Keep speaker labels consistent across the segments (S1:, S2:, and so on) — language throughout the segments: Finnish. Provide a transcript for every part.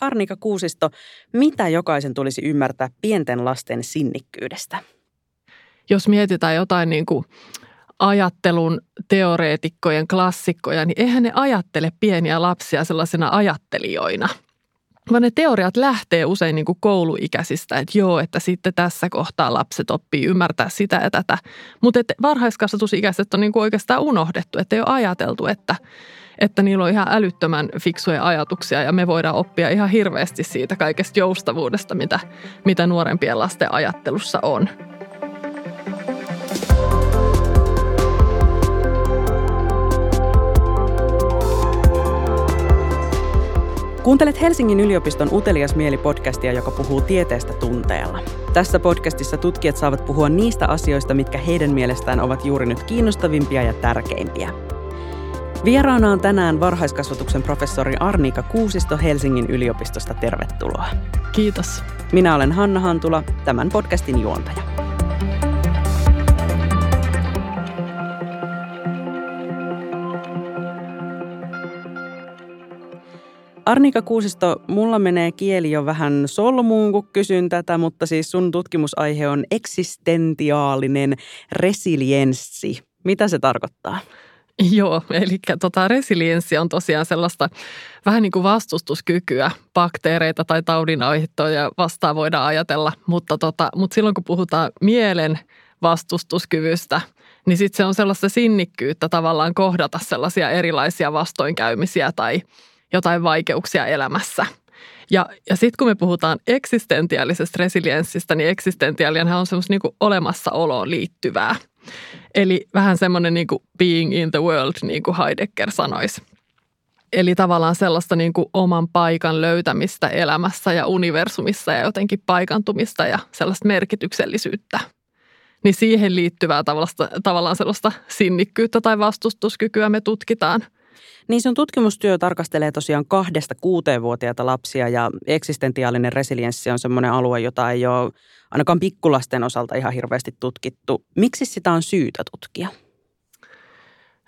S1: Arnika Kuusisto, mitä jokaisen tulisi ymmärtää pienten lasten sinnikkyydestä?
S2: Jos mietitään jotain niin kuin ajattelun teoreetikkojen klassikkoja, niin eihän ne ajattele pieniä lapsia sellaisena ajattelijoina – vaan ne teoriat lähtee usein niin kuin kouluikäisistä, että joo, että sitten tässä kohtaa lapset oppii ymmärtää sitä ja tätä. Mutta varhaiskasvatusikäiset on niin kuin oikeastaan unohdettu, että ei ole ajateltu, että, että niillä on ihan älyttömän fiksuja ajatuksia ja me voidaan oppia ihan hirveästi siitä kaikesta joustavuudesta, mitä, mitä nuorempien lasten ajattelussa on.
S1: Kuuntelet Helsingin yliopiston Utelias mieli-podcastia, joka puhuu tieteestä tunteella. Tässä podcastissa tutkijat saavat puhua niistä asioista, mitkä heidän mielestään ovat juuri nyt kiinnostavimpia ja tärkeimpiä. Vieraana on tänään varhaiskasvatuksen professori Arnika Kuusisto Helsingin yliopistosta. Tervetuloa.
S2: Kiitos.
S1: Minä olen Hanna Hantula, tämän podcastin juontaja. Arnika Kuusisto, mulla menee kieli jo vähän solmuun, kun kysyn tätä, mutta siis sun tutkimusaihe on eksistentiaalinen resilienssi. Mitä se tarkoittaa?
S2: Joo, eli tota, resilienssi on tosiaan sellaista vähän niin kuin vastustuskykyä bakteereita tai taudinaiheuttoja vastaan voidaan ajatella, mutta, tota, mutta silloin kun puhutaan mielen vastustuskyvystä, niin sitten se on sellaista sinnikkyyttä tavallaan kohdata sellaisia erilaisia vastoinkäymisiä tai jotain vaikeuksia elämässä. Ja, ja sitten kun me puhutaan eksistentiaalisesta resilienssistä, niin eksistentiaalianhan on semmoista niin olemassaoloon liittyvää. Eli vähän semmoinen niin kuin being in the world, niin kuin Heidegger sanoisi. Eli tavallaan sellaista niin kuin oman paikan löytämistä elämässä ja universumissa ja jotenkin paikantumista ja sellaista merkityksellisyyttä. Niin siihen liittyvää tavallaan sellaista sinnikkyyttä tai vastustuskykyä me tutkitaan –
S1: niin sun tutkimustyö tarkastelee tosiaan kahdesta kuuteenvuotiaita lapsia ja eksistentiaalinen resilienssi on semmoinen alue, jota ei ole ainakaan pikkulasten osalta ihan hirveästi tutkittu. Miksi sitä on syytä tutkia?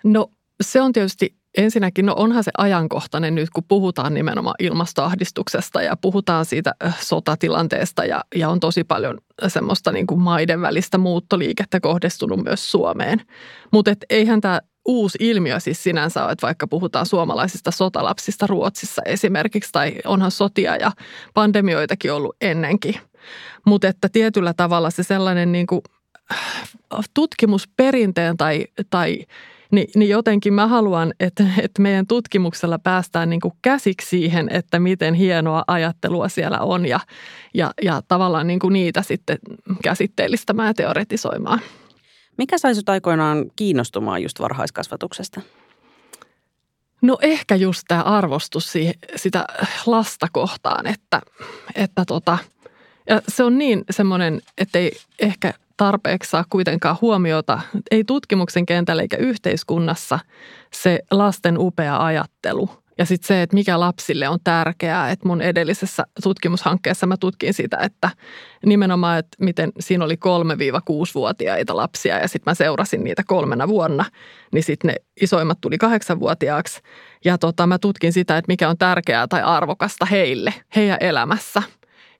S2: No se on tietysti ensinnäkin, no onhan se ajankohtainen nyt, kun puhutaan nimenomaan ilmastoahdistuksesta ja puhutaan siitä sotatilanteesta ja, ja on tosi paljon semmoista niin kuin maiden välistä muuttoliikettä kohdistunut myös Suomeen. Mutta eihän tämä uusi ilmiö siis sinänsä että vaikka puhutaan suomalaisista sotalapsista Ruotsissa esimerkiksi, tai onhan sotia ja pandemioitakin ollut ennenkin. Mutta että tietyllä tavalla se sellainen niin kuin äh, tutkimusperinteen tai, tai niin, niin jotenkin mä haluan, että, että meidän tutkimuksella päästään niin kuin käsiksi siihen, että miten hienoa ajattelua siellä on ja, ja, ja tavallaan niin kuin niitä sitten käsitteellistämään ja teoretisoimaan.
S1: Mikä sai sut aikoinaan kiinnostumaan just varhaiskasvatuksesta?
S2: No ehkä just tämä arvostus siihen, sitä lasta kohtaan, että, että tota, ja se on niin semmoinen, että ei ehkä tarpeeksi saa kuitenkaan huomiota, ei tutkimuksen kentällä eikä yhteiskunnassa se lasten upea ajattelu – ja sitten se, että mikä lapsille on tärkeää, että mun edellisessä tutkimushankkeessa mä tutkin sitä, että nimenomaan, että miten siinä oli 3-6-vuotiaita lapsia ja sitten mä seurasin niitä kolmena vuonna, niin sitten ne isoimmat tuli kahdeksanvuotiaaksi. Ja tota, mä tutkin sitä, että mikä on tärkeää tai arvokasta heille, heidän elämässä.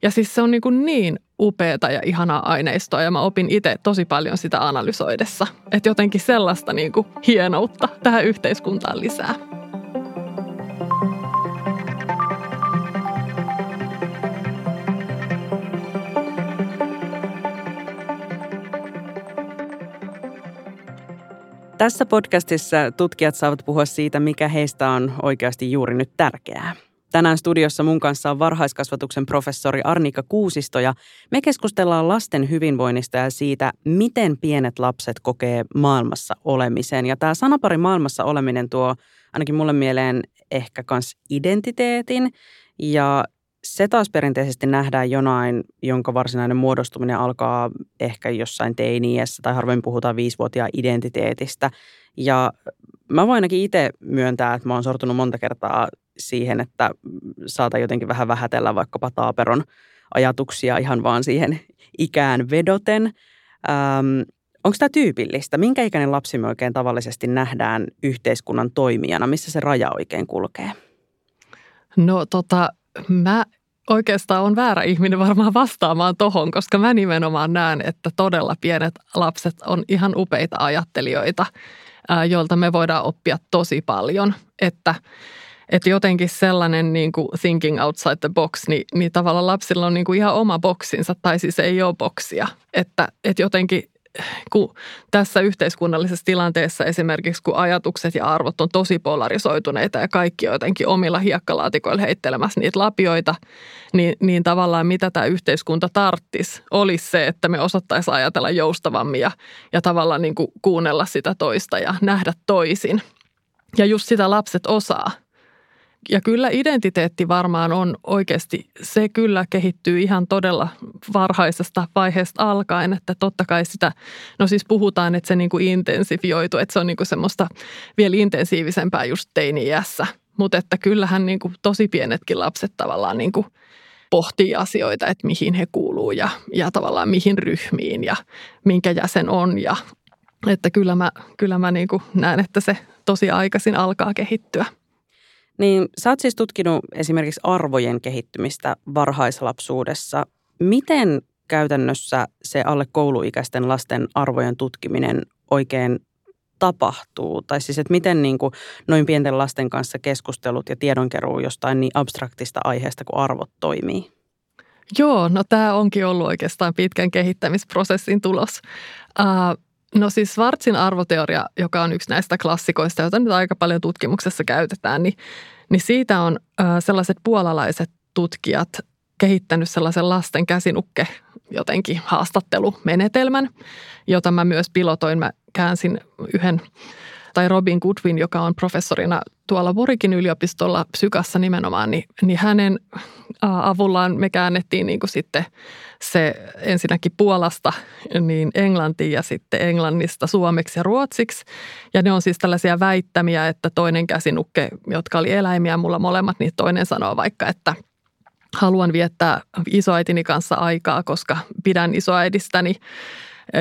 S2: Ja siis se on niin, kuin niin upeata ja ihanaa aineistoa ja mä opin itse tosi paljon sitä analysoidessa. Että jotenkin sellaista niin kuin hienoutta tähän yhteiskuntaan lisää.
S1: Tässä podcastissa tutkijat saavat puhua siitä, mikä heistä on oikeasti juuri nyt tärkeää. Tänään studiossa mun kanssa on varhaiskasvatuksen professori Arnika Kuusisto ja me keskustellaan lasten hyvinvoinnista ja siitä, miten pienet lapset kokee maailmassa olemisen. Ja tämä sanapari maailmassa oleminen tuo ainakin mulle mieleen ehkä kans identiteetin ja se taas perinteisesti nähdään jonain, jonka varsinainen muodostuminen alkaa ehkä jossain teiniässä tai harvoin puhutaan viisivuotiaan identiteetistä. Ja mä voin ainakin itse myöntää, että mä oon sortunut monta kertaa siihen, että saatan jotenkin vähän vähätellä vaikkapa taaperon ajatuksia ihan vaan siihen ikään vedoten. Ähm, Onko tämä tyypillistä? Minkä ikäinen lapsi me oikein tavallisesti nähdään yhteiskunnan toimijana? Missä se raja oikein kulkee?
S2: No tota, mä oikeastaan on väärä ihminen varmaan vastaamaan tohon, koska mä nimenomaan näen, että todella pienet lapset on ihan upeita ajattelijoita, joilta me voidaan oppia tosi paljon. Että, että jotenkin sellainen niin kuin thinking outside the box, niin, niin tavallaan lapsilla on niin kuin ihan oma boksinsa, tai siis ei ole boksia. Että, että jotenkin kun tässä yhteiskunnallisessa tilanteessa esimerkiksi, kun ajatukset ja arvot on tosi polarisoituneita ja kaikki on jotenkin omilla hiekkalaatikoilla heittelemässä niitä lapioita, niin, niin tavallaan mitä tämä yhteiskunta tarttis olisi se, että me osattaisiin ajatella joustavammin ja, ja tavallaan niin kuin kuunnella sitä toista ja nähdä toisin. Ja just sitä lapset osaa – ja kyllä identiteetti varmaan on oikeasti, se kyllä kehittyy ihan todella varhaisesta vaiheesta alkaen, että totta kai sitä, no siis puhutaan, että se niin kuin intensifioitu, että se on niin kuin semmoista vielä intensiivisempää just teini-iässä. Mutta että kyllähän niin kuin tosi pienetkin lapset tavallaan niin kuin pohtii asioita, että mihin he kuuluu ja, ja tavallaan mihin ryhmiin ja minkä jäsen on ja että kyllä mä, kyllä mä niin kuin näen, että se tosi aikaisin alkaa kehittyä.
S1: Niin sä oot siis tutkinut esimerkiksi arvojen kehittymistä varhaislapsuudessa. Miten käytännössä se alle kouluikäisten lasten arvojen tutkiminen oikein tapahtuu? Tai siis, että miten niin kuin noin pienten lasten kanssa keskustelut ja tiedonkeruu jostain niin abstraktista aiheesta kuin arvot toimii?
S2: Joo, no tämä onkin ollut oikeastaan pitkän kehittämisprosessin tulos. Uh, No siis Schwarzin arvoteoria, joka on yksi näistä klassikoista, joita nyt aika paljon tutkimuksessa käytetään, niin, niin siitä on äh, sellaiset puolalaiset tutkijat kehittänyt sellaisen lasten käsinukke jotenkin haastattelumenetelmän, jota mä myös pilotoin. Mä käänsin yhden tai Robin Goodwin, joka on professorina tuolla Borikin yliopistolla psykassa nimenomaan, niin, niin hänen avullaan me käännettiin niin kuin sitten se ensinnäkin Puolasta niin englantiin ja sitten englannista suomeksi ja ruotsiksi. Ja ne on siis tällaisia väittämiä, että toinen käsinukke, jotka oli eläimiä, mulla molemmat, niin toinen sanoo vaikka, että haluan viettää isoäitini kanssa aikaa, koska pidän isoäidistäni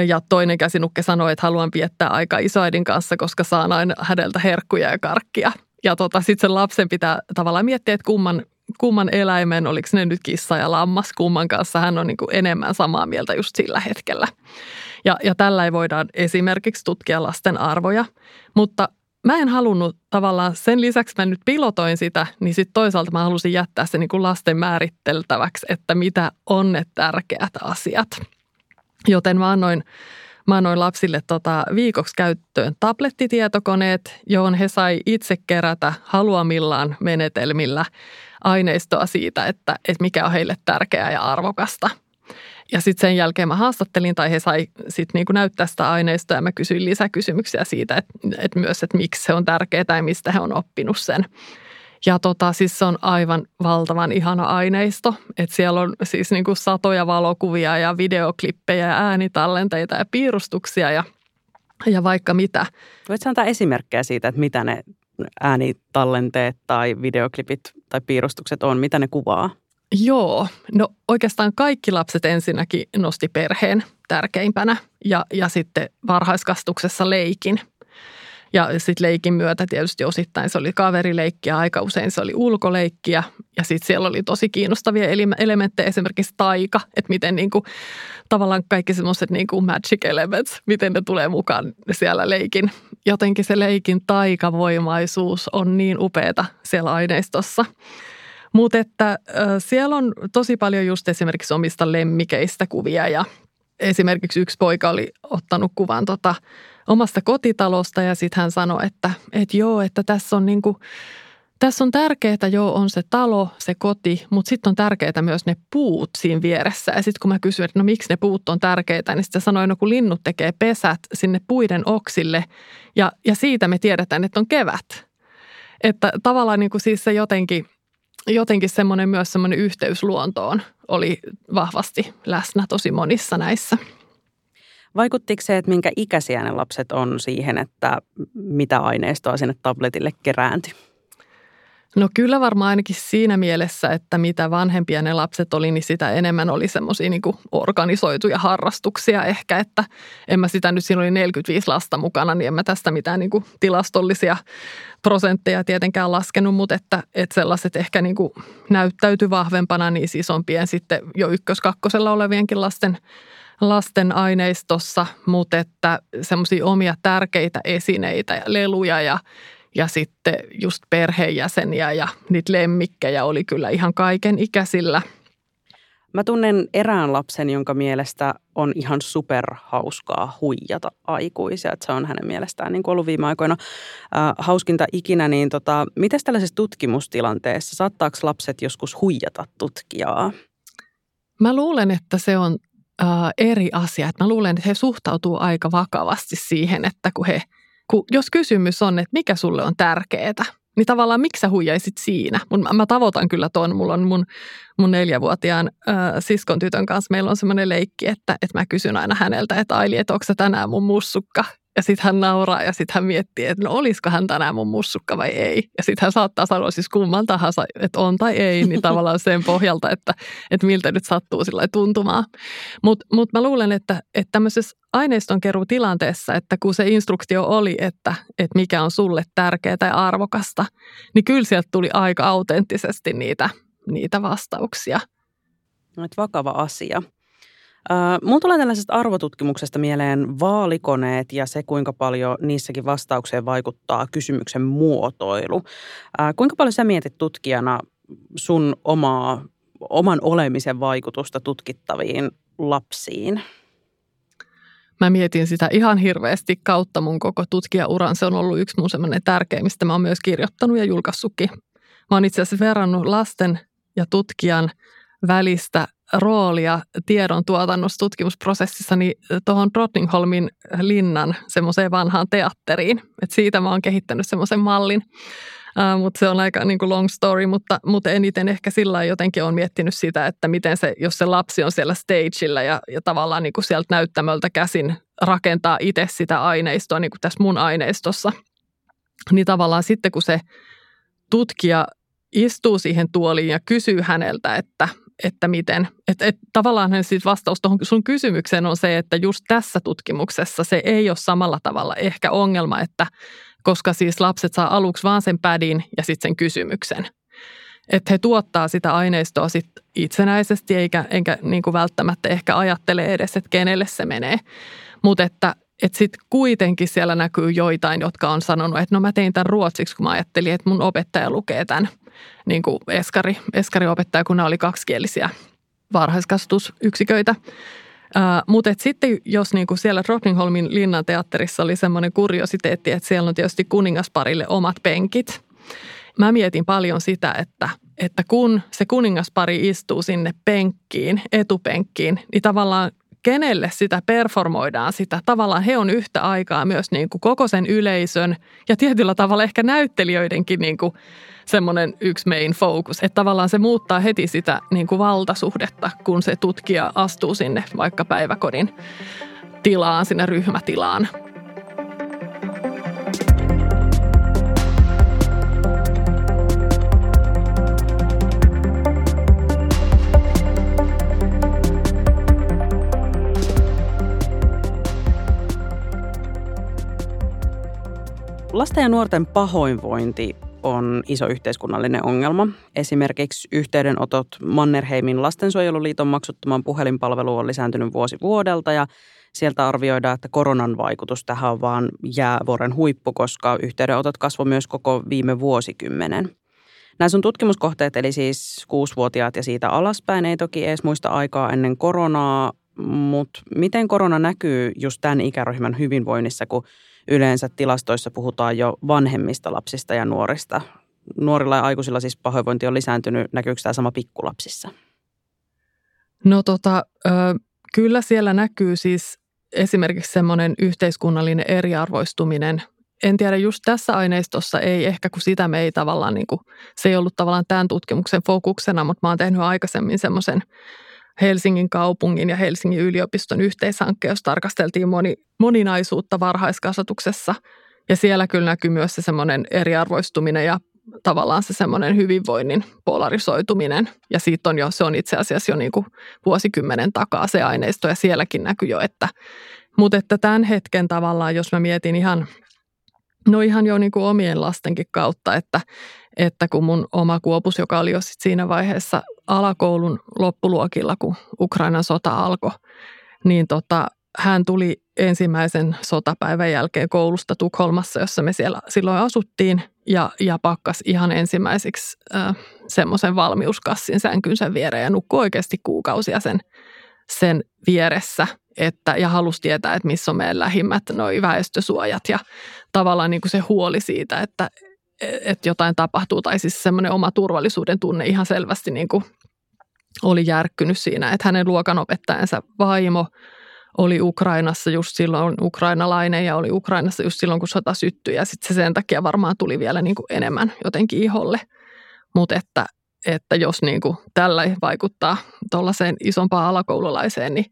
S2: ja toinen käsinukke sanoi, että haluan viettää aika isoäidin kanssa, koska saan aina häneltä herkkuja ja karkkia. Ja tota, sitten sen lapsen pitää tavallaan miettiä, että kumman, kumman eläimen, oliko ne nyt kissa ja lammas, kumman kanssa hän on niin kuin enemmän samaa mieltä just sillä hetkellä. Ja, ja tällä ei voidaan esimerkiksi tutkia lasten arvoja, mutta mä en halunnut tavallaan, sen lisäksi mä nyt pilotoin sitä, niin sitten toisaalta mä halusin jättää se niin kuin lasten määritteltäväksi, että mitä on ne tärkeät asiat – Joten mä annoin, mä annoin lapsille tota viikoksi käyttöön tablettitietokoneet, johon he sai itse kerätä haluamillaan menetelmillä aineistoa siitä, että, että mikä on heille tärkeää ja arvokasta. Ja sitten sen jälkeen mä haastattelin tai he sai sitten niinku näyttää sitä aineistoa ja mä kysyin lisäkysymyksiä siitä, että, että myös, että miksi se on tärkeää ja mistä he on oppinut sen. Ja tota, siis se on aivan valtavan ihana aineisto. Että siellä on siis niin kuin satoja valokuvia ja videoklippejä ja äänitallenteita ja piirustuksia ja, ja vaikka mitä.
S1: Voitko antaa esimerkkejä siitä, että mitä ne äänitallenteet tai videoklipit tai piirustukset on, mitä ne kuvaa?
S2: Joo, no oikeastaan kaikki lapset ensinnäkin nosti perheen tärkeimpänä ja, ja sitten varhaiskastuksessa leikin – ja sitten leikin myötä tietysti osittain se oli kaverileikkiä, aika usein se oli ulkoleikkiä. Ja sitten siellä oli tosi kiinnostavia elementtejä, esimerkiksi taika, että miten niin kuin, tavallaan kaikki semmoiset niin kuin magic elements, miten ne tulee mukaan siellä leikin. Jotenkin se leikin taikavoimaisuus on niin upeata siellä aineistossa. Mutta että äh, siellä on tosi paljon just esimerkiksi omista lemmikeistä kuvia ja esimerkiksi yksi poika oli ottanut kuvan tota, omasta kotitalosta ja sitten hän sanoi, että, että joo, että tässä on niin kuin, tässä on tärkeää, joo, on se talo, se koti, mutta sitten on tärkeää myös ne puut siinä vieressä. Ja sitten kun mä kysyin, että no miksi ne puut on tärkeitä, niin sitten sanoin, no kun linnut tekee pesät sinne puiden oksille ja, ja siitä me tiedetään, että on kevät. Että tavallaan niin kuin siis se jotenkin, jotenkin semmoinen myös semmoinen yhteys luontoon oli vahvasti läsnä tosi monissa näissä.
S1: Vaikuttiko se, että minkä ikäisiä ne lapset on siihen, että mitä aineistoa sinne tabletille kerääntyi?
S2: No kyllä varmaan ainakin siinä mielessä, että mitä vanhempia ne lapset oli, niin sitä enemmän oli semmoisia niin organisoituja harrastuksia ehkä, että en mä sitä nyt, siinä oli 45 lasta mukana, niin en mä tästä mitään niin kuin tilastollisia prosentteja tietenkään laskenut, mutta että, että sellaiset ehkä niin kuin näyttäytyi vahvempana niin siis isompien sitten jo ykkös-kakkosella olevienkin lasten lasten aineistossa, mutta että semmoisia omia tärkeitä esineitä ja leluja ja ja sitten just perheenjäseniä ja niitä lemmikkejä oli kyllä ihan kaiken ikäisillä.
S1: Mä tunnen erään lapsen, jonka mielestä on ihan superhauskaa huijata aikuisia. Että se on hänen mielestään niin kuin ollut viime aikoina äh, hauskinta ikinä. Niin tota, miten tällaisessa tutkimustilanteessa, saattaako lapset joskus huijata tutkijaa?
S2: Mä luulen, että se on eri asia. Että mä luulen, että he suhtautuu aika vakavasti siihen, että kun he – kun jos kysymys on, että mikä sulle on tärkeää, niin tavallaan miksi sä huijaisit siinä? Mun, mä tavoitan kyllä ton, mulla on mun, mun neljävuotiaan äh, siskon tytön kanssa, meillä on semmoinen leikki, että, että mä kysyn aina häneltä, että Aili, että onko tänään mun mussukka? Ja sitten hän nauraa ja sitten hän miettii, että no olisiko hän tänään mun mussukka vai ei. Ja sitten hän saattaa sanoa siis kumman tahansa, että on tai ei, niin tavallaan sen pohjalta, että, että miltä nyt sattuu sillä tuntumaan. Mutta mut mä luulen, että, että tämmöisessä aineistonkeruutilanteessa, että kun se instruktio oli, että, että mikä on sulle tärkeää tai arvokasta, niin kyllä sieltä tuli aika autenttisesti niitä, niitä vastauksia.
S1: No, vakava asia. Mulla tulee tällaisesta arvotutkimuksesta mieleen vaalikoneet ja se, kuinka paljon niissäkin vastaukseen vaikuttaa kysymyksen muotoilu. Kuinka paljon sä mietit tutkijana sun omaa, oman olemisen vaikutusta tutkittaviin lapsiin?
S2: Mä mietin sitä ihan hirveästi kautta mun koko tutkijauran. Se on ollut yksi mun semmoinen tärkeimmistä. Mä oon myös kirjoittanut ja julkaissutkin. Mä oon itse asiassa verrannut lasten ja tutkijan välistä roolia tiedon tuotannossa tutkimusprosessissa niin tuohon Drottningholmin linnan semmoiseen vanhaan teatteriin. Et siitä mä oon kehittänyt semmoisen mallin. Uh, mutta se on aika niin kuin long story, mutta, mutta eniten ehkä sillä jotenkin on miettinyt sitä, että miten se, jos se lapsi on siellä stageillä ja, ja tavallaan niin kuin sieltä näyttämöltä käsin rakentaa itse sitä aineistoa, niin kuin tässä mun aineistossa, niin tavallaan sitten kun se tutkija istuu siihen tuoliin ja kysyy häneltä, että – että miten. Että, et, tavallaan siis vastaus tuohon sun kysymykseen on se, että just tässä tutkimuksessa se ei ole samalla tavalla ehkä ongelma, että koska siis lapset saa aluksi vaan sen pädin ja sitten sen kysymyksen. Että he tuottaa sitä aineistoa sit itsenäisesti eikä, eikä niin kuin välttämättä ehkä ajattele edes, että kenelle se menee. Mutta että että sitten kuitenkin siellä näkyy joitain, jotka on sanonut, että no mä tein tämän ruotsiksi, kun mä ajattelin, että mun opettaja lukee tämän niin kuin eskari, eskariopettaja, kun nämä oli kaksikielisiä varhaiskasvatusyksiköitä. Mutta sitten jos niinku siellä Drottningholmin linnan teatterissa oli semmoinen kuriositeetti, että siellä on tietysti kuningasparille omat penkit. Mä mietin paljon sitä, että, että kun se kuningaspari istuu sinne penkkiin, etupenkkiin, niin tavallaan kenelle sitä performoidaan sitä. Tavallaan he on yhtä aikaa myös niin kuin koko sen yleisön ja tietyllä tavalla ehkä näyttelijöidenkin niin kuin semmoinen yksi main focus. Että tavallaan se muuttaa heti sitä niin kuin valtasuhdetta, kun se tutkija astuu sinne vaikka päiväkodin tilaan, sinne ryhmätilaan.
S1: Lasten ja nuorten pahoinvointi on iso yhteiskunnallinen ongelma. Esimerkiksi yhteydenotot Mannerheimin lastensuojeluliiton maksuttoman puhelinpalveluun on lisääntynyt vuosi vuodelta ja sieltä arvioidaan, että koronan vaikutus tähän on vaan jäävuoren huippu, koska yhteydenotot kasvoi myös koko viime vuosikymmenen. Nämä sun tutkimuskohteet, eli siis kuusivuotiaat ja siitä alaspäin, ei toki edes muista aikaa ennen koronaa, mutta miten korona näkyy just tämän ikäryhmän hyvinvoinnissa, kun yleensä tilastoissa puhutaan jo vanhemmista lapsista ja nuorista. Nuorilla ja aikuisilla siis pahoinvointi on lisääntynyt. Näkyykö tämä sama pikkulapsissa?
S2: No tota, kyllä siellä näkyy siis esimerkiksi semmoinen yhteiskunnallinen eriarvoistuminen. En tiedä, just tässä aineistossa ei ehkä, kun sitä me ei tavallaan, niin kuin, se ei ollut tavallaan tämän tutkimuksen fokuksena, mutta mä oon tehnyt aikaisemmin semmoisen Helsingin kaupungin ja Helsingin yliopiston yhteishankke, jossa tarkasteltiin moni, moninaisuutta varhaiskasvatuksessa. Ja siellä kyllä näkyy myös se semmoinen eriarvoistuminen ja tavallaan se semmoinen hyvinvoinnin polarisoituminen. Ja siitä on jo, se on itse asiassa jo niin kuin vuosikymmenen takaa se aineisto ja sielläkin näkyy jo, että mutta että tämän hetken tavallaan, jos mä mietin ihan, no ihan jo niin kuin omien lastenkin kautta, että, että kun mun oma kuopus, joka oli jo sit siinä vaiheessa alakoulun loppuluokilla, kun Ukrainan sota alkoi, niin tota, hän tuli ensimmäisen sotapäivän jälkeen koulusta Tukholmassa, jossa me siellä silloin asuttiin, ja, ja pakkas ihan ensimmäiseksi äh, semmoisen valmiuskassin sänkynsä viereen ja nukkui oikeasti kuukausia sen, sen vieressä – että, ja halusi tietää, että missä on meidän lähimmät noi väestösuojat ja tavallaan niin kuin se huoli siitä, että, että jotain tapahtuu tai siis semmoinen oma turvallisuuden tunne ihan selvästi niin kuin oli järkkynyt siinä, että hänen luokanopettajansa vaimo oli Ukrainassa just silloin ukrainalainen ja oli Ukrainassa just silloin, kun sota syttyi ja sitten se sen takia varmaan tuli vielä niin kuin enemmän jotenkin iholle. Mutta että, että jos niin kuin tällä vaikuttaa tuollaiseen isompaan alakoululaiseen, niin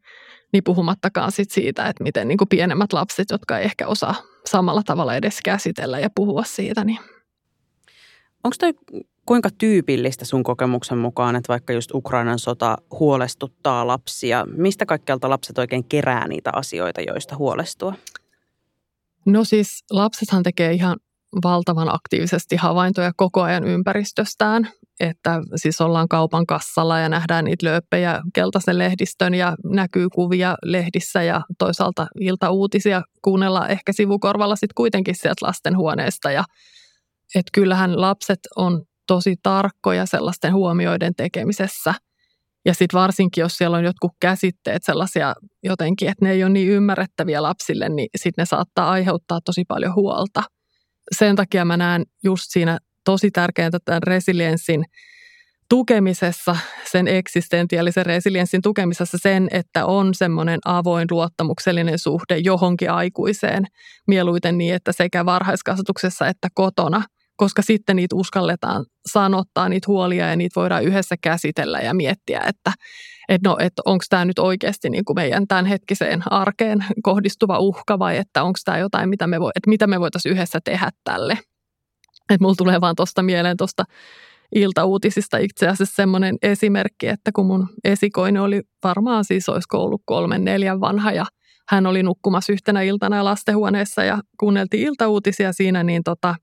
S2: niin puhumattakaan sit siitä, että miten niin kuin pienemmät lapset, jotka ei ehkä osaa samalla tavalla edes käsitellä ja puhua siitä. Niin.
S1: Onko toi kuinka tyypillistä sun kokemuksen mukaan, että vaikka just Ukrainan sota huolestuttaa lapsia? Mistä kaikkialta lapset oikein kerää niitä asioita, joista huolestua?
S2: No siis lapsethan tekee ihan valtavan aktiivisesti havaintoja koko ajan ympäristöstään että siis ollaan kaupan kassalla ja nähdään niitä lööppejä keltaisen lehdistön ja näkyy kuvia lehdissä ja toisaalta iltauutisia kuunnella ehkä sivukorvalla sitten kuitenkin sieltä lastenhuoneesta. Ja, että kyllähän lapset on tosi tarkkoja sellaisten huomioiden tekemisessä. Ja sitten varsinkin, jos siellä on jotkut käsitteet sellaisia jotenkin, että ne ei ole niin ymmärrettäviä lapsille, niin sitten ne saattaa aiheuttaa tosi paljon huolta. Sen takia mä näen just siinä tosi tärkeää tämän resilienssin tukemisessa, sen eksistentiaalisen resilienssin tukemisessa sen, että on semmoinen avoin luottamuksellinen suhde johonkin aikuiseen, mieluiten niin, että sekä varhaiskasvatuksessa että kotona, koska sitten niitä uskalletaan sanottaa, niitä huolia ja niitä voidaan yhdessä käsitellä ja miettiä, että että no, että onko tämä nyt oikeasti niin kuin meidän tämänhetkiseen arkeen kohdistuva uhka vai että onko tämä jotain, mitä me, voi, että mitä me voitaisiin yhdessä tehdä tälle. Että mulla tulee vaan tuosta mieleen tuosta iltauutisista itse asiassa semmoinen esimerkki, että kun mun esikoinen oli varmaan siis olisi ollut kolmen neljän vanha ja hän oli nukkumassa yhtenä iltana lastenhuoneessa ja kuunneltiin iltauutisia siinä, niin, tota,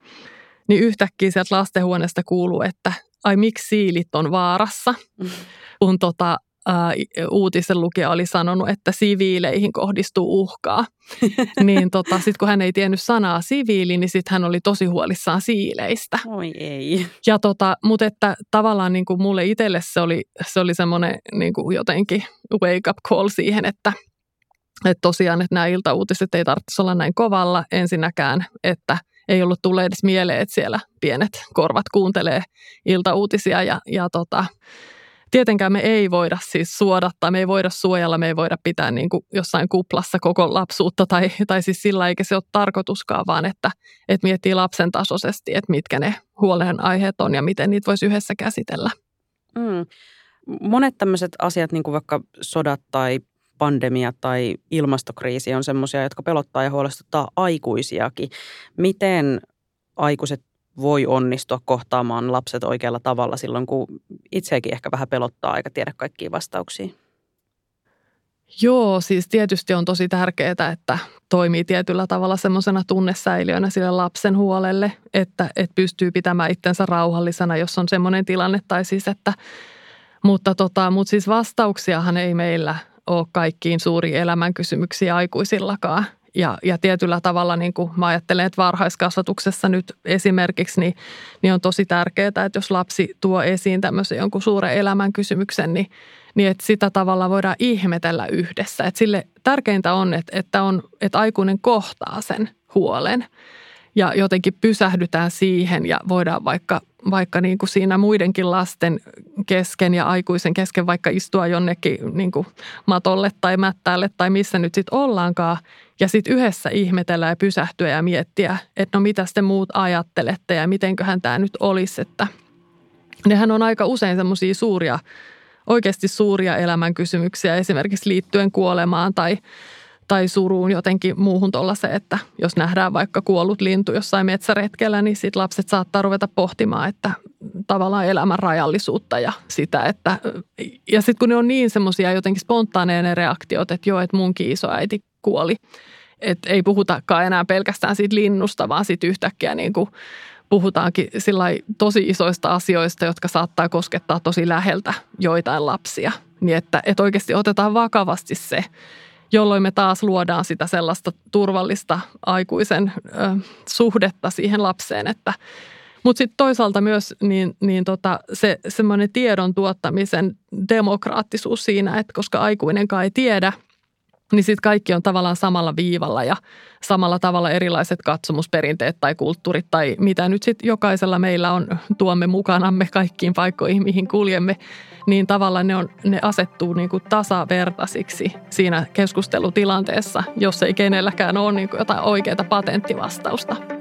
S2: niin yhtäkkiä sieltä lastenhuoneesta kuuluu, että ai miksi siilit on vaarassa, mm. kun tota, uutisen lukija oli sanonut, että siviileihin kohdistuu uhkaa. niin tota, sitten kun hän ei tiennyt sanaa siviili, niin sitten hän oli tosi huolissaan siileistä.
S1: Oi ei.
S2: Ja tota, mutta että tavallaan niin kuin mulle itselle se oli, se oli semmoinen niin kuin jotenkin wake up call siihen, että, että tosiaan, että nämä iltauutiset ei tarvitsisi olla näin kovalla ensinnäkään, että ei ollut tullut edes mieleen, että siellä pienet korvat kuuntelee iltauutisia ja, ja tota, tietenkään me ei voida siis suodattaa, me ei voida suojella, me ei voida pitää niin kuin jossain kuplassa koko lapsuutta tai, tai siis sillä eikä se ole tarkoituskaan, vaan että, että miettii lapsen tasoisesti, että mitkä ne huolenaiheet on ja miten niitä voisi yhdessä käsitellä. Mm.
S1: Monet tämmöiset asiat, niin kuin vaikka sodat tai pandemia tai ilmastokriisi on semmoisia, jotka pelottaa ja huolestuttaa aikuisiakin. Miten aikuiset voi onnistua kohtaamaan lapset oikealla tavalla silloin, kun itseäkin ehkä vähän pelottaa eikä tiedä kaikkia vastauksia?
S2: Joo, siis tietysti on tosi tärkeää, että toimii tietyllä tavalla semmoisena tunnesäiliönä sille lapsen huolelle, että, että pystyy pitämään itsensä rauhallisena, jos on semmoinen tilanne. Tai siis, että, mutta, tota, mutta siis vastauksiahan ei meillä ole kaikkiin suuriin elämänkysymyksiin aikuisillakaan. Ja, ja tietyllä tavalla niin kuin mä ajattelen, että varhaiskasvatuksessa nyt esimerkiksi niin, niin on tosi tärkeää, että jos lapsi tuo esiin tämmöisen jonkun suuren elämän kysymyksen, niin, niin että sitä tavalla voidaan ihmetellä yhdessä. Että sille tärkeintä on, että, että, on, että aikuinen kohtaa sen huolen ja jotenkin pysähdytään siihen ja voidaan vaikka, vaikka niin kuin siinä muidenkin lasten kesken ja aikuisen kesken vaikka istua jonnekin niin kuin matolle tai mättäälle tai missä nyt sitten ollaankaan ja sitten yhdessä ihmetellä ja pysähtyä ja miettiä, että no mitä te muut ajattelette ja mitenköhän tämä nyt olisi, että nehän on aika usein semmoisia suuria, oikeasti suuria elämänkysymyksiä esimerkiksi liittyen kuolemaan tai tai suruun jotenkin muuhun se, että jos nähdään vaikka kuollut lintu jossain metsäretkellä, niin sit lapset saattaa ruveta pohtimaan, että tavallaan elämän rajallisuutta ja sitä, että ja sitten kun ne on niin semmoisia jotenkin spontaaneja ne reaktiot, että joo, että munkin isoäiti kuoli, että ei puhutakaan enää pelkästään siitä linnusta, vaan sitten yhtäkkiä niin kuin puhutaankin tosi isoista asioista, jotka saattaa koskettaa tosi läheltä joitain lapsia. Niin että, että oikeasti otetaan vakavasti se, jolloin me taas luodaan sitä sellaista turvallista aikuisen ö, suhdetta siihen lapseen, että mutta sitten toisaalta myös niin, niin tota, se semmoinen tiedon tuottamisen demokraattisuus siinä, että koska aikuinenkaan ei tiedä – niin sitten kaikki on tavallaan samalla viivalla ja samalla tavalla erilaiset katsomusperinteet tai kulttuurit tai mitä nyt sitten jokaisella meillä on, tuomme mukanamme kaikkiin paikkoihin, mihin kuljemme, niin tavallaan ne, on, ne asettuu niin kuin tasavertaisiksi siinä keskustelutilanteessa, jos ei kenelläkään ole niin kuin jotain oikeaa patenttivastausta.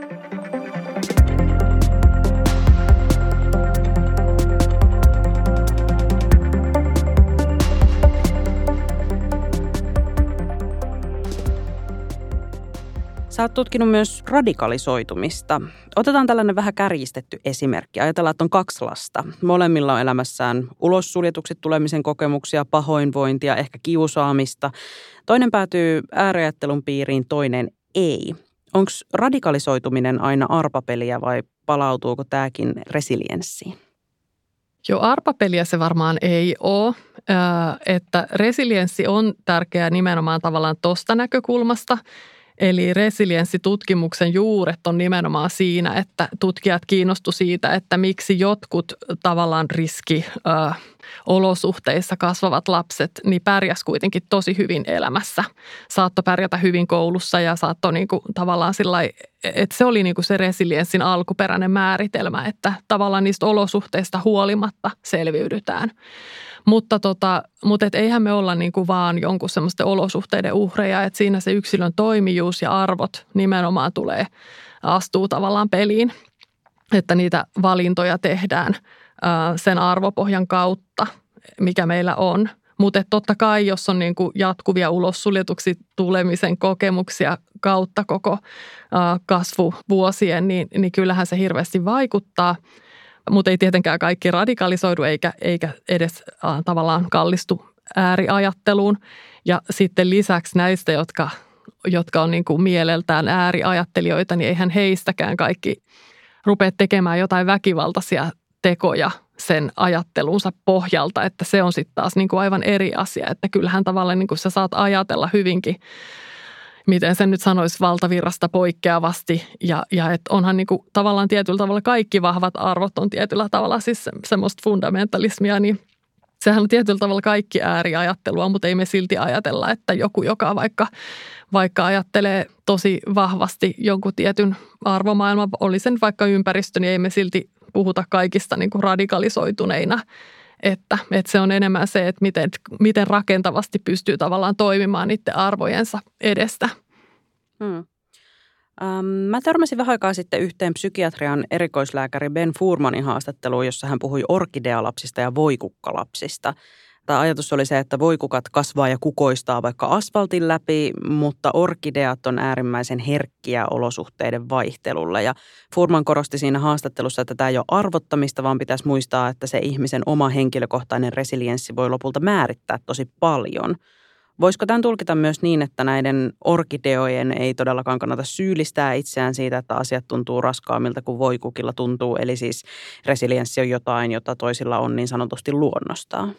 S1: Sä oot tutkinut myös radikalisoitumista. Otetaan tällainen vähän kärjistetty esimerkki. Ajatellaan, että on kaksi lasta. Molemmilla on elämässään ulossuljetuksi tulemisen kokemuksia, pahoinvointia, ehkä kiusaamista. Toinen päätyy ääriajattelun piiriin, toinen ei. Onko radikalisoituminen aina arpapeliä vai palautuuko tämäkin resilienssiin?
S2: Joo, arpapeliä se varmaan ei ole. Että resilienssi on tärkeää nimenomaan tavallaan tuosta näkökulmasta – Eli resilienssitutkimuksen juuret on nimenomaan siinä, että tutkijat kiinnostu siitä, että miksi jotkut tavallaan riski olosuhteissa kasvavat lapset niin pärjäs kuitenkin tosi hyvin elämässä. Saatto pärjätä hyvin koulussa ja saatto niinku tavallaan sillä että se oli niinku se resilienssin alkuperäinen määritelmä, että tavallaan niistä olosuhteista huolimatta selviydytään. Mutta, tota, mutta et eihän me olla niin kuin vaan jonkun semmoisten olosuhteiden uhreja, että siinä se yksilön toimijuus ja arvot nimenomaan tulee, astuu tavallaan peliin, että niitä valintoja tehdään sen arvopohjan kautta, mikä meillä on. Mutta totta kai, jos on niin kuin jatkuvia ulossuljetuksi tulemisen kokemuksia kautta koko kasvuvuosien, niin, niin kyllähän se hirveästi vaikuttaa – mutta ei tietenkään kaikki radikalisoidu eikä, eikä edes äh, tavallaan kallistu ääriajatteluun. Ja sitten lisäksi näistä, jotka, jotka on niin kuin mieleltään ääriajattelijoita, niin eihän heistäkään kaikki rupea tekemään jotain väkivaltaisia tekoja sen ajattelunsa pohjalta, että se on sitten taas niin kuin aivan eri asia, että kyllähän tavallaan niin kuin sä saat ajatella hyvinkin miten sen nyt sanoisi, valtavirrasta poikkeavasti. Ja, ja että onhan niin kuin, tavallaan tietyllä tavalla kaikki vahvat arvot on tietyllä tavalla siis se, semmoista fundamentalismia, niin sehän on tietyllä tavalla kaikki ääriajattelua, mutta ei me silti ajatella, että joku, joka vaikka, vaikka ajattelee tosi vahvasti jonkun tietyn arvomaailman, oli sen vaikka ympäristö, niin ei me silti puhuta kaikista niin kuin radikalisoituneina että, että se on enemmän se, että miten, miten rakentavasti pystyy tavallaan toimimaan niiden arvojensa edestä. Hmm.
S1: Ähm, mä törmäsin vähän aikaa sitten yhteen psykiatrian erikoislääkäri Ben Furmanin haastatteluun, jossa hän puhui orkidealapsista ja voikukkalapsista – Tämä ajatus oli se, että voikukat kasvaa ja kukoistaa vaikka asfaltin läpi, mutta orkideat on äärimmäisen herkkiä olosuhteiden vaihtelulle. Ja Furman korosti siinä haastattelussa, että tämä ei ole arvottamista, vaan pitäisi muistaa, että se ihmisen oma henkilökohtainen resilienssi voi lopulta määrittää tosi paljon. Voisiko tämän tulkita myös niin, että näiden orkideojen ei todellakaan kannata syyllistää itseään siitä, että asiat tuntuu raskaammilta kuin voikukilla tuntuu? Eli siis resilienssi on jotain, jota toisilla on niin sanotusti luonnostaan.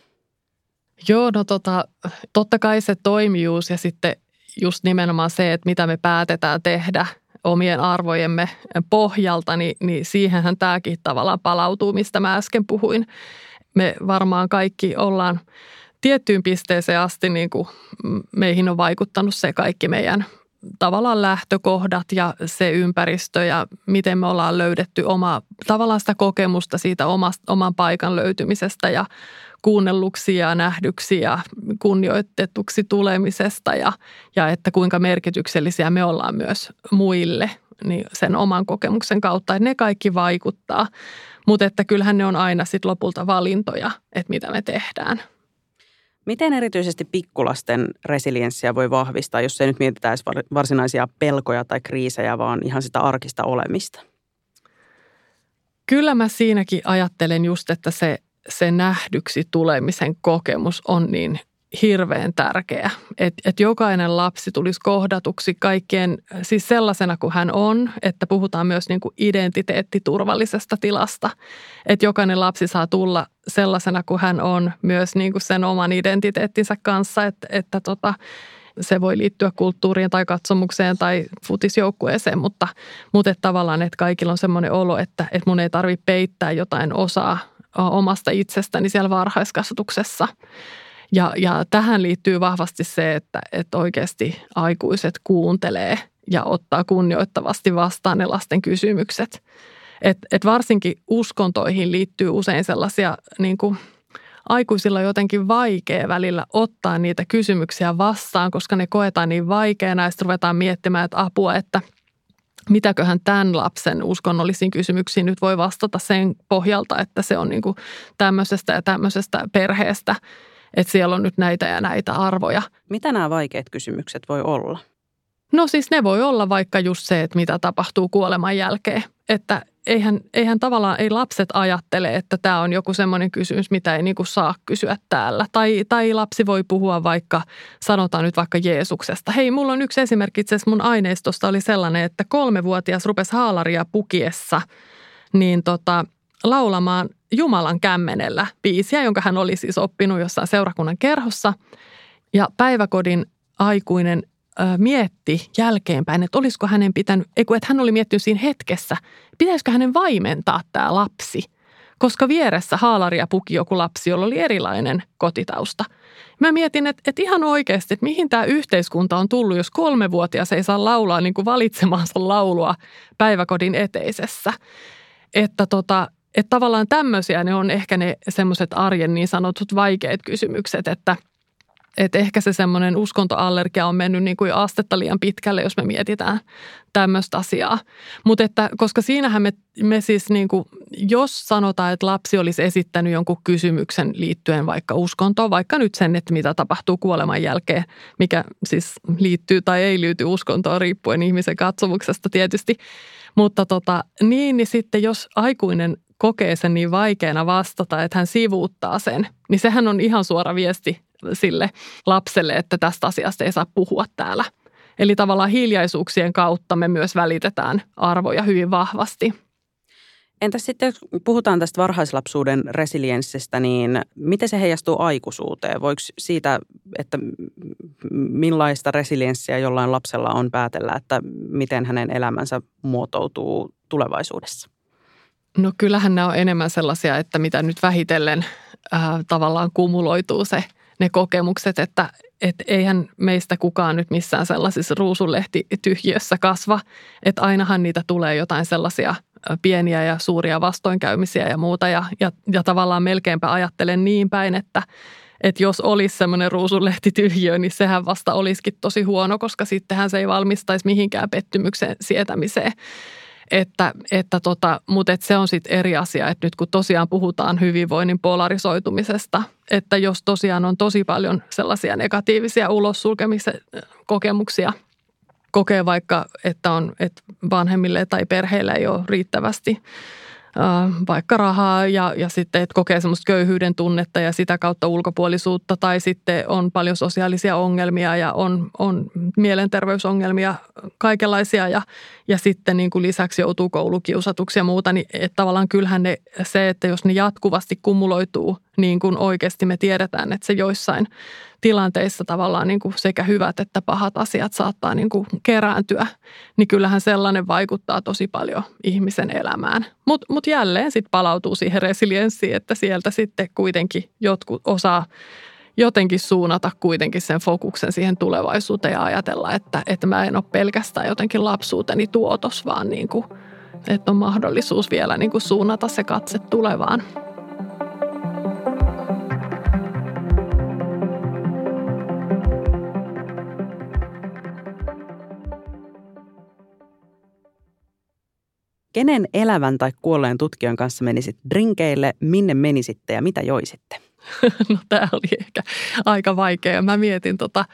S2: Joo, no tota, totta kai se toimijuus ja sitten just nimenomaan se, että mitä me päätetään tehdä omien arvojemme pohjalta, niin, niin siihenhän tämäkin tavallaan palautuu, mistä mä äsken puhuin. Me varmaan kaikki ollaan tiettyyn pisteeseen asti, niin kuin meihin on vaikuttanut se kaikki meidän tavallaan lähtökohdat ja se ympäristö ja miten me ollaan löydetty oma, tavallaan sitä kokemusta siitä omasta, oman paikan löytymisestä ja kuunnelluksi ja nähdyksi ja kunnioitetuksi tulemisesta ja, ja että kuinka merkityksellisiä me ollaan myös muille niin sen oman kokemuksen kautta. Että ne kaikki vaikuttaa, mutta että kyllähän ne on aina sit lopulta valintoja, että mitä me tehdään.
S1: Miten erityisesti pikkulasten resilienssiä voi vahvistaa, jos ei nyt mietitään edes varsinaisia pelkoja tai kriisejä, vaan ihan sitä arkista olemista?
S2: Kyllä mä siinäkin ajattelen just, että se, se nähdyksi tulemisen kokemus on niin hirveän tärkeä. Että et jokainen lapsi tulisi kohdatuksi kaikkien, siis sellaisena kuin hän on, että puhutaan myös niin kuin identiteettiturvallisesta tilasta. Että jokainen lapsi saa tulla sellaisena kuin hän on myös niin kuin sen oman identiteettinsä kanssa, että, että tota, se voi liittyä kulttuuriin tai katsomukseen tai futisjoukkueeseen, mutta, mutta että tavallaan, että kaikilla on semmoinen olo, että, että mun ei tarvitse peittää jotain osaa omasta itsestäni siellä varhaiskasvatuksessa. Ja, ja tähän liittyy vahvasti se, että, että oikeasti aikuiset kuuntelee ja ottaa kunnioittavasti vastaan ne lasten kysymykset. Et, et varsinkin uskontoihin liittyy usein sellaisia niin kuin, aikuisilla jotenkin vaikea välillä ottaa niitä kysymyksiä vastaan, koska ne koetaan niin vaikeana ja sitten ruvetaan miettimään, että apua, että mitäköhän tämän lapsen uskonnollisiin kysymyksiin nyt voi vastata sen pohjalta, että se on niin kuin tämmöisestä ja tämmöisestä perheestä – että siellä on nyt näitä ja näitä arvoja.
S1: Mitä nämä vaikeat kysymykset voi olla?
S2: No siis ne voi olla vaikka just se, että mitä tapahtuu kuoleman jälkeen. Että eihän, eihän tavallaan, ei lapset ajattele, että tämä on joku semmoinen kysymys, mitä ei niinku saa kysyä täällä. Tai, tai lapsi voi puhua vaikka, sanotaan nyt vaikka Jeesuksesta. Hei, mulla on yksi esimerkki, itse mun aineistosta oli sellainen, että kolmevuotias rupesi haalaria pukiessa, niin tota, laulamaan Jumalan kämmenellä biisiä, jonka hän oli siis oppinut jossain seurakunnan kerhossa. Ja päiväkodin aikuinen mietti jälkeenpäin, että olisiko hänen pitänyt, ei kun, että hän oli miettinyt siinä hetkessä, pitäisikö hänen vaimentaa tämä lapsi, koska vieressä haalaria puki joku lapsi, jolla oli erilainen kotitausta. Mä mietin, että, että ihan oikeasti, että mihin tämä yhteiskunta on tullut, jos kolmevuotias ei saa laulaa niin kuin valitsemaansa laulua päiväkodin eteisessä. Että tota, että tavallaan tämmöisiä ne on ehkä ne semmoiset arjen niin sanotut vaikeat kysymykset, että että ehkä se semmoinen uskontoallergia on mennyt niin kuin astetta liian pitkälle, jos me mietitään tämmöistä asiaa. Mutta että, koska siinähän me, me siis niin kuin, jos sanotaan, että lapsi olisi esittänyt jonkun kysymyksen liittyen vaikka uskontoon, vaikka nyt sen, että mitä tapahtuu kuoleman jälkeen, mikä siis liittyy tai ei liity uskontoon riippuen ihmisen katsomuksesta tietysti. Mutta tota, niin, niin sitten jos aikuinen kokee sen niin vaikeana vastata, että hän sivuuttaa sen, niin sehän on ihan suora viesti sille lapselle, että tästä asiasta ei saa puhua täällä. Eli tavallaan hiljaisuuksien kautta me myös välitetään arvoja hyvin vahvasti.
S1: Entäs sitten, jos puhutaan tästä varhaislapsuuden resilienssistä, niin miten se heijastuu aikuisuuteen? Voiko siitä, että millaista resilienssiä jollain lapsella on päätellä, että miten hänen elämänsä muotoutuu tulevaisuudessa?
S2: No kyllähän nämä on enemmän sellaisia, että mitä nyt vähitellen äh, tavallaan kumuloituu se, ne kokemukset, että et eihän meistä kukaan nyt missään sellaisissa ruusunlehtityhjiössä kasva, että ainahan niitä tulee jotain sellaisia pieniä ja suuria vastoinkäymisiä ja muuta ja, ja, ja tavallaan melkeinpä ajattelen niin päin, että, että jos olisi semmoinen ruusunlehtityhjiö, niin sehän vasta olisikin tosi huono, koska sittenhän se ei valmistaisi mihinkään pettymyksen sietämiseen. Että, että tota, mutta et se on sitten eri asia, että nyt kun tosiaan puhutaan hyvinvoinnin polarisoitumisesta, että jos tosiaan on tosi paljon sellaisia negatiivisia ulossulkemisen kokemuksia, kokee vaikka, että, on, että vanhemmille tai perheille ei ole riittävästi vaikka rahaa ja, ja sitten, että kokee semmoista köyhyyden tunnetta ja sitä kautta ulkopuolisuutta tai sitten on paljon sosiaalisia ongelmia ja on, on mielenterveysongelmia kaikenlaisia ja, ja sitten niin kuin lisäksi joutuu koulukiusatuksi ja muuta, niin että tavallaan kyllähän ne, se, että jos ne jatkuvasti kumuloituu niin kuin oikeasti me tiedetään, että se joissain tilanteissa tavallaan niin kuin sekä hyvät että pahat asiat saattaa niin kuin kerääntyä, niin kyllähän sellainen vaikuttaa tosi paljon ihmisen elämään. Mutta mut jälleen sitten palautuu siihen resilienssiin, että sieltä sitten kuitenkin jotkut osaa jotenkin suunnata kuitenkin sen fokuksen siihen tulevaisuuteen ja ajatella, että, että mä en ole pelkästään jotenkin lapsuuteni tuotos, vaan niin kuin, että on mahdollisuus vielä niin kuin suunnata se katse tulevaan.
S1: Kenen elävän tai kuolleen tutkijan kanssa menisit drinkeille, minne menisitte ja mitä joisitte?
S2: no tämä oli ehkä aika vaikea. Mä mietin tota,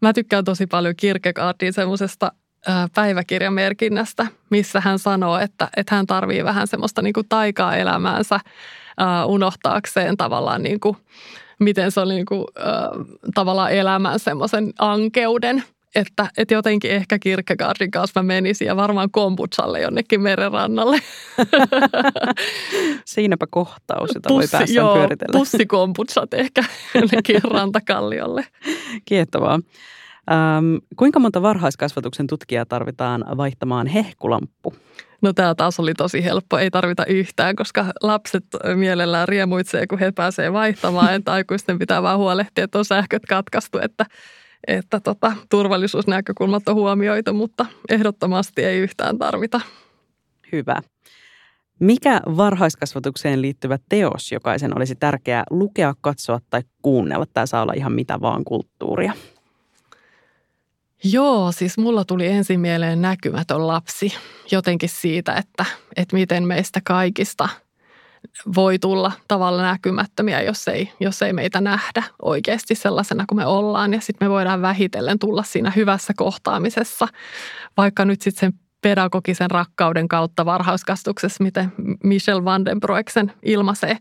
S2: mä tykkään tosi paljon Kierkegaardin semmoisesta päiväkirjamerkinnästä, missä hän sanoo, että, että hän tarvii vähän semmoista niin kuin taikaa elämäänsä unohtaakseen tavallaan niin kuin, miten se oli niin kuin, tavallaan elämän semmoisen ankeuden – että, että jotenkin ehkä Kierkegaardin kanssa mä menisin ja varmaan kombutsalle jonnekin merenrannalle.
S1: Siinäpä kohtaus, jota Pussi, voi päässä joo, pyöritellä.
S2: pussikombutsat ehkä jonnekin rantakalliolle.
S1: Kiehtovaa. Ähm, kuinka monta varhaiskasvatuksen tutkijaa tarvitaan vaihtamaan hehkulamppu?
S2: No tämä taas oli tosi helppo, ei tarvita yhtään, koska lapset mielellään riemuitsee, kun he pääsee vaihtamaan, että aikuisten pitää vaan huolehtia, että on sähköt katkaistu, että että tota, turvallisuusnäkökulmat on huomioitu, mutta ehdottomasti ei yhtään tarvita.
S1: Hyvä. Mikä varhaiskasvatukseen liittyvä teos jokaisen olisi tärkeää lukea, katsoa tai kuunnella? Tämä saa olla ihan mitä vaan kulttuuria.
S2: Joo, siis mulla tuli ensin mieleen näkymätön lapsi. Jotenkin siitä, että, että miten meistä kaikista – voi tulla tavalla näkymättömiä, jos ei, jos ei meitä nähdä oikeasti sellaisena kuin me ollaan. Ja sitten me voidaan vähitellen tulla siinä hyvässä kohtaamisessa, vaikka nyt sitten sen pedagogisen rakkauden kautta varhauskastuksessa, miten Michel van den Broeksen ilmaisee,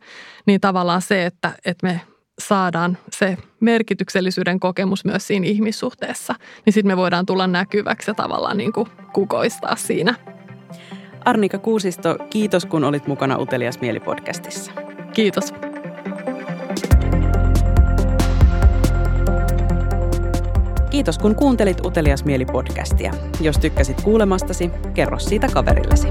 S2: niin tavallaan se, että, että me saadaan se merkityksellisyyden kokemus myös siinä ihmissuhteessa, niin sitten me voidaan tulla näkyväksi ja tavallaan niin kuin kukoistaa siinä
S1: Arnika Kuusisto, kiitos kun olit mukana Utelias Mieli-podcastissa.
S2: Kiitos.
S1: Kiitos kun kuuntelit Utelias Mieli-podcastia. Jos tykkäsit kuulemastasi, kerro siitä kaverillesi.